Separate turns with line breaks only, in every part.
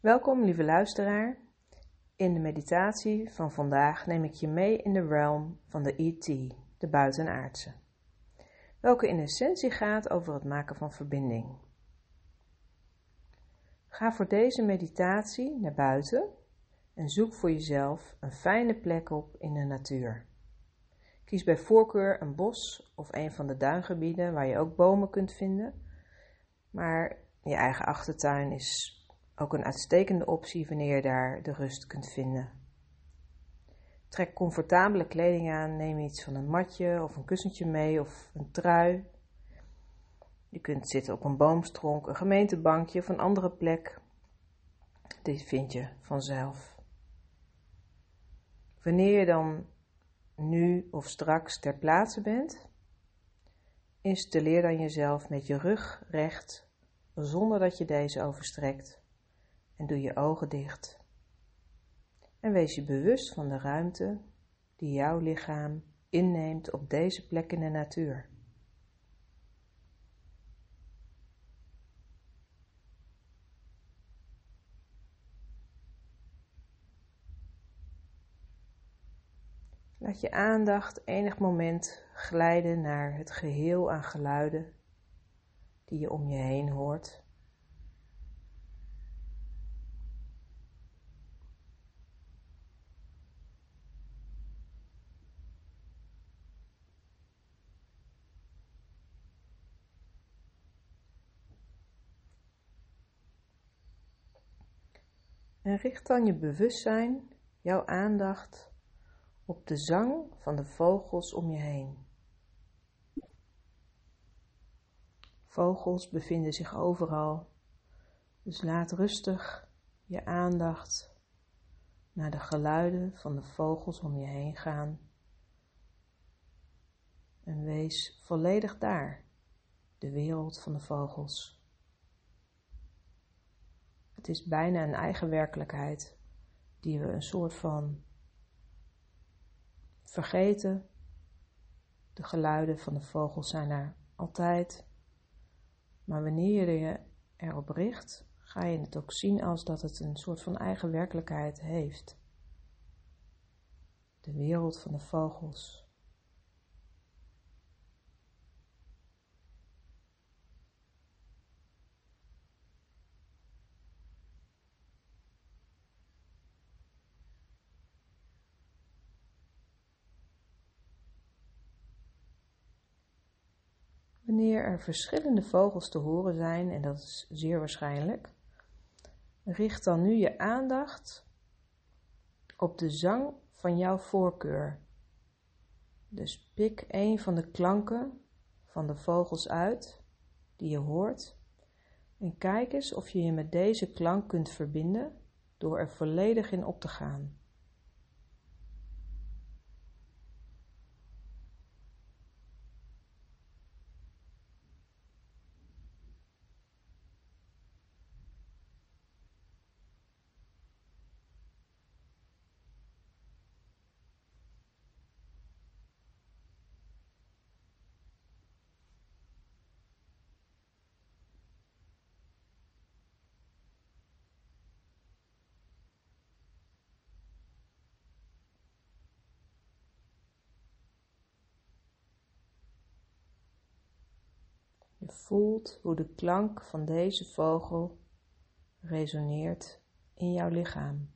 Welkom, lieve luisteraar. In de meditatie van vandaag neem ik je mee in de realm van de ET, de buitenaardse, welke in essentie gaat over het maken van verbinding. Ga voor deze meditatie naar buiten en zoek voor jezelf een fijne plek op in de natuur. Kies bij voorkeur een bos of een van de duingebieden waar je ook bomen kunt vinden, maar je eigen achtertuin is ook een uitstekende optie wanneer je daar de rust kunt vinden. Trek comfortabele kleding aan, neem iets van een matje of een kussentje mee of een trui. Je kunt zitten op een boomstronk, een gemeentebankje of een andere plek. Dit vind je vanzelf. Wanneer je dan nu of straks ter plaatse bent, installeer dan jezelf met je rug recht zonder dat je deze overstrekt en doe je ogen dicht. En wees je bewust van de ruimte die jouw lichaam inneemt op deze plek in de natuur. Laat je aandacht enig moment glijden naar het geheel aan geluiden die je om je heen hoort. En richt dan je bewustzijn, jouw aandacht op de zang van de vogels om je heen. Vogels bevinden zich overal, dus laat rustig je aandacht naar de geluiden van de vogels om je heen gaan en wees volledig daar, de wereld van de vogels. Is bijna een eigen werkelijkheid die we een soort van vergeten. De geluiden van de vogels zijn er altijd. Maar wanneer je je erop richt, ga je het ook zien als dat het een soort van eigen werkelijkheid heeft. De wereld van de vogels. Wanneer er verschillende vogels te horen zijn, en dat is zeer waarschijnlijk, richt dan nu je aandacht op de zang van jouw voorkeur. Dus pik een van de klanken van de vogels uit die je hoort en kijk eens of je je met deze klank kunt verbinden door er volledig in op te gaan. Voelt hoe de klank van deze vogel resoneert in jouw lichaam.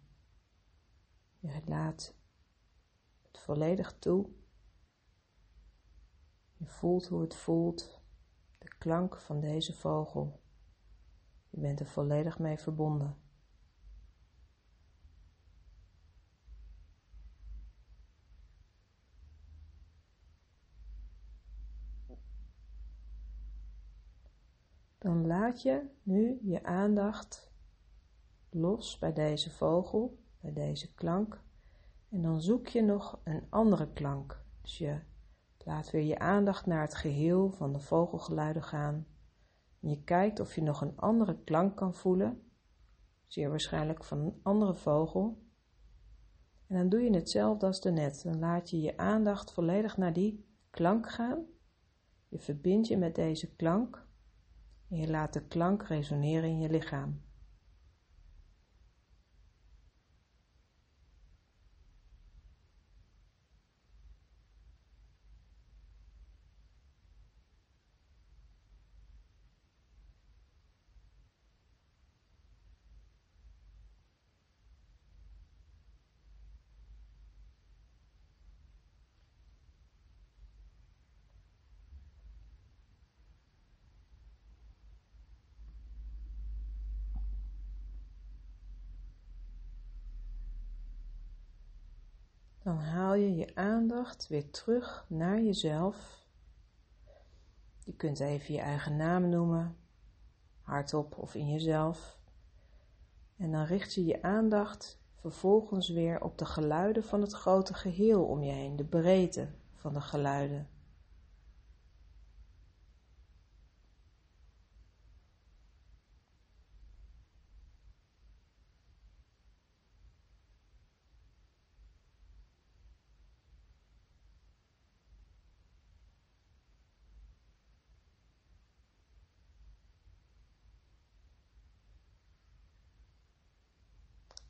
Je laat het volledig toe. Je voelt hoe het voelt, de klank van deze vogel. Je bent er volledig mee verbonden. Dan laat je nu je aandacht los bij deze vogel, bij deze klank. En dan zoek je nog een andere klank. Dus je laat weer je aandacht naar het geheel van de vogelgeluiden gaan. Je kijkt of je nog een andere klank kan voelen, zeer waarschijnlijk van een andere vogel. En dan doe je hetzelfde als daarnet. Dan laat je je aandacht volledig naar die klank gaan. Je verbindt je met deze klank je laat de klank resoneren in je lichaam. Dan haal je je aandacht weer terug naar jezelf. Je kunt even je eigen naam noemen, hardop of in jezelf. En dan richt je je aandacht vervolgens weer op de geluiden van het grote geheel om je heen, de breedte van de geluiden.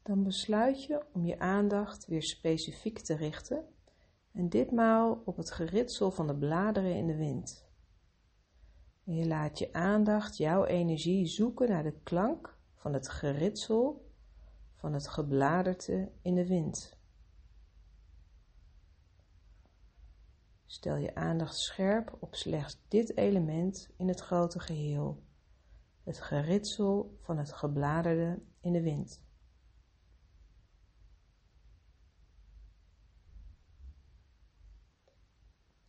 Dan besluit je om je aandacht weer specifiek te richten en ditmaal op het geritsel van de bladeren in de wind. Je laat je aandacht, jouw energie zoeken naar de klank van het geritsel van het gebladerte in de wind. Stel je aandacht scherp op slechts dit element in het grote geheel, het geritsel van het gebladerde in de wind.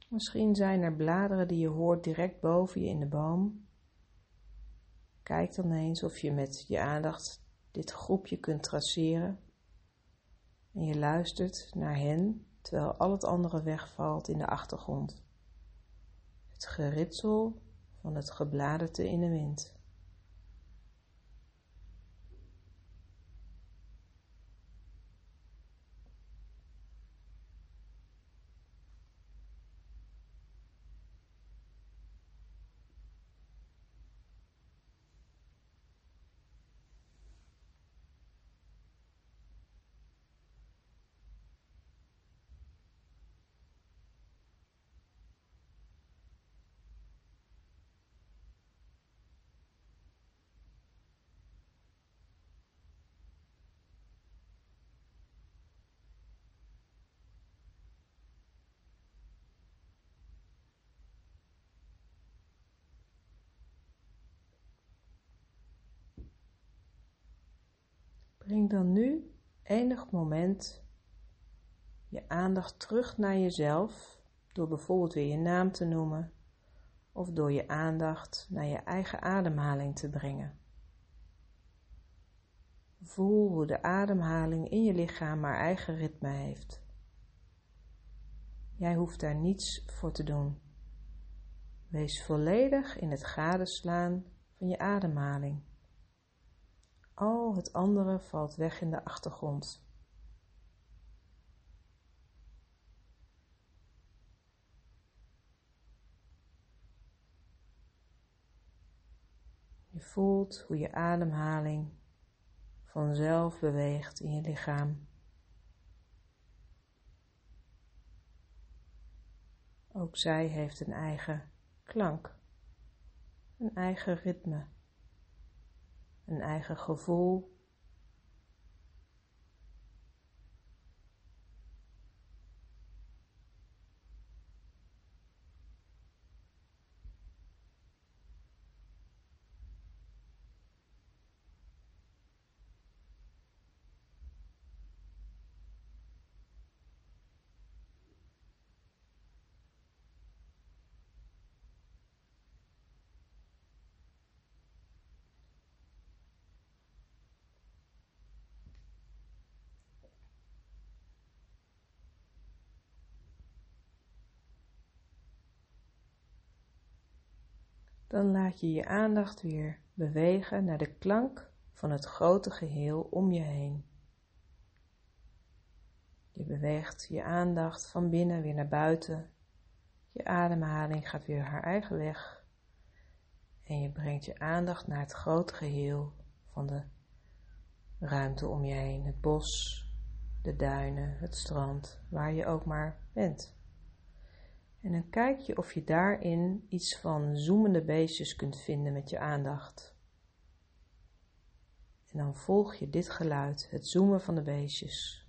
Misschien zijn er bladeren die je hoort direct boven je in de boom. Kijk dan eens of je met je aandacht dit groepje kunt traceren. En je luistert naar hen terwijl al het andere wegvalt in de achtergrond. Het geritsel van het gebladerte in de wind. Breng dan nu enig moment je aandacht terug naar jezelf door bijvoorbeeld weer je naam te noemen of door je aandacht naar je eigen ademhaling te brengen. Voel hoe de ademhaling in je lichaam haar eigen ritme heeft. Jij hoeft daar niets voor te doen. Wees volledig in het gadeslaan van je ademhaling. Al het andere valt weg in de achtergrond. Je voelt hoe je ademhaling vanzelf beweegt in je lichaam. Ook zij heeft een eigen klank, een eigen ritme een eigen gevoel. Dan laat je je aandacht weer bewegen naar de klank van het grote geheel om je heen. Je beweegt je aandacht van binnen weer naar buiten. Je ademhaling gaat weer haar eigen weg. En je brengt je aandacht naar het grote geheel van de ruimte om je heen. Het bos, de duinen, het strand, waar je ook maar bent. En dan kijk je of je daarin iets van zoemende beestjes kunt vinden met je aandacht. En dan volg je dit geluid, het zoemen van de beestjes.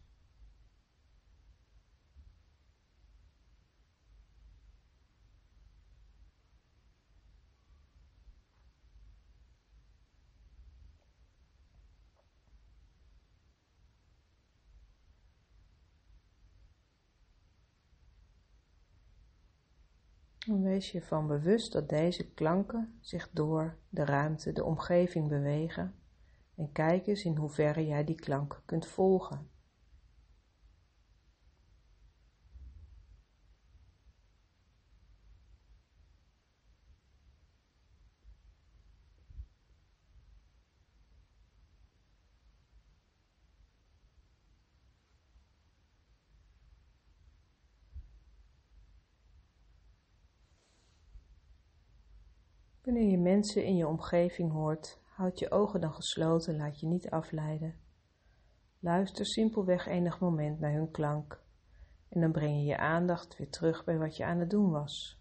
Dan wees je van bewust dat deze klanken zich door de ruimte, de omgeving bewegen en kijk eens in hoeverre jij die klank kunt volgen. Wanneer je mensen in je omgeving hoort, houd je ogen dan gesloten, laat je niet afleiden. Luister simpelweg enig moment naar hun klank en dan breng je je aandacht weer terug bij wat je aan het doen was.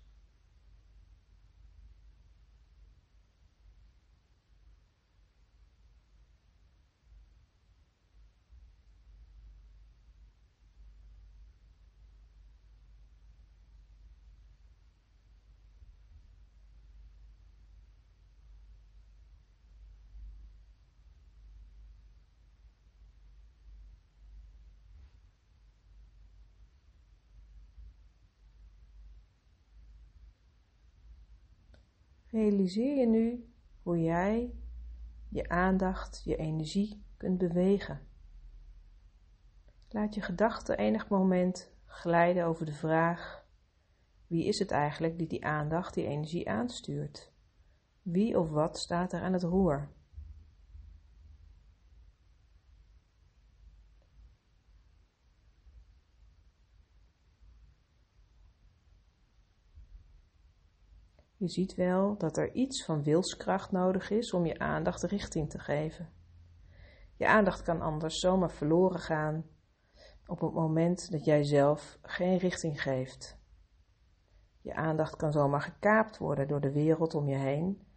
Realiseer je nu hoe jij je aandacht, je energie kunt bewegen. Laat je gedachten enig moment glijden over de vraag: wie is het eigenlijk die die aandacht, die energie aanstuurt? Wie of wat staat er aan het roer? Je ziet wel dat er iets van wilskracht nodig is om je aandacht richting te geven. Je aandacht kan anders zomaar verloren gaan op het moment dat jij zelf geen richting geeft. Je aandacht kan zomaar gekaapt worden door de wereld om je heen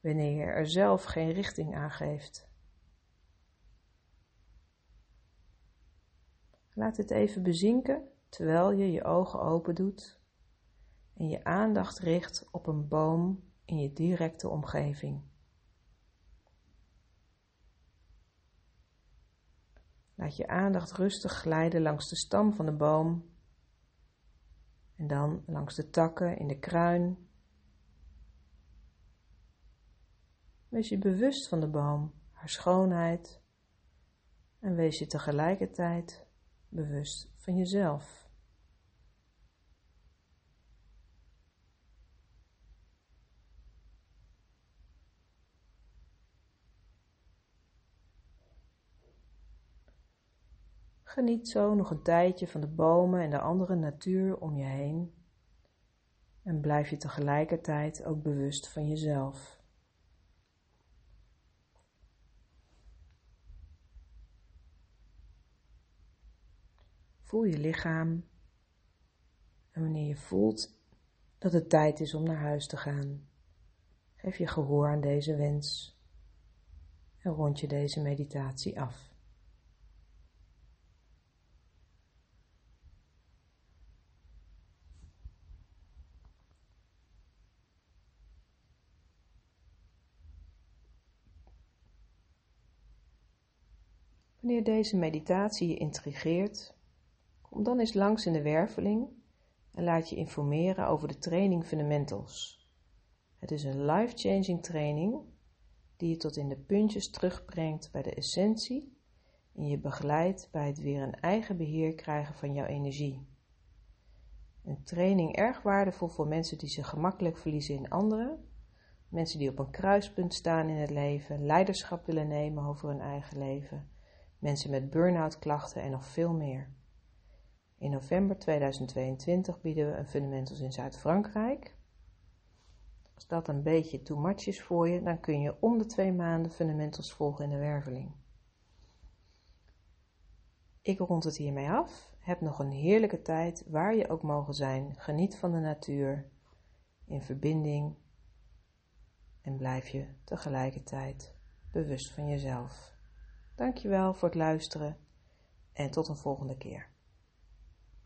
wanneer je er zelf geen richting aan geeft. Laat het even bezinken terwijl je je ogen open doet en je aandacht richt op een boom in je directe omgeving. Laat je aandacht rustig glijden langs de stam van de boom en dan langs de takken in de kruin. Wees je bewust van de boom, haar schoonheid en wees je tegelijkertijd bewust van jezelf. Geniet zo nog een tijdje van de bomen en de andere natuur om je heen en blijf je tegelijkertijd ook bewust van jezelf. Voel je lichaam en wanneer je voelt dat het tijd is om naar huis te gaan, geef je gehoor aan deze wens en rond je deze meditatie af. Wanneer deze meditatie je intrigeert, kom dan eens langs in de werveling en laat je informeren over de training Fundamentals. Het is een life-changing training die je tot in de puntjes terugbrengt bij de essentie en je begeleidt bij het weer een eigen beheer krijgen van jouw energie. Een training erg waardevol voor mensen die zich gemakkelijk verliezen in anderen, mensen die op een kruispunt staan in het leven, leiderschap willen nemen over hun eigen leven mensen met burn-out klachten en nog veel meer. In november 2022 bieden we een Fundamentals in Zuid-Frankrijk. Als dat een beetje too much is voor je, dan kun je om de twee maanden Fundamentals volgen in de werveling. Ik rond het hiermee af. Heb nog een heerlijke tijd waar je ook mogen zijn. Geniet van de natuur, in verbinding en blijf je tegelijkertijd bewust van jezelf. Dankjewel voor het luisteren en tot een volgende keer.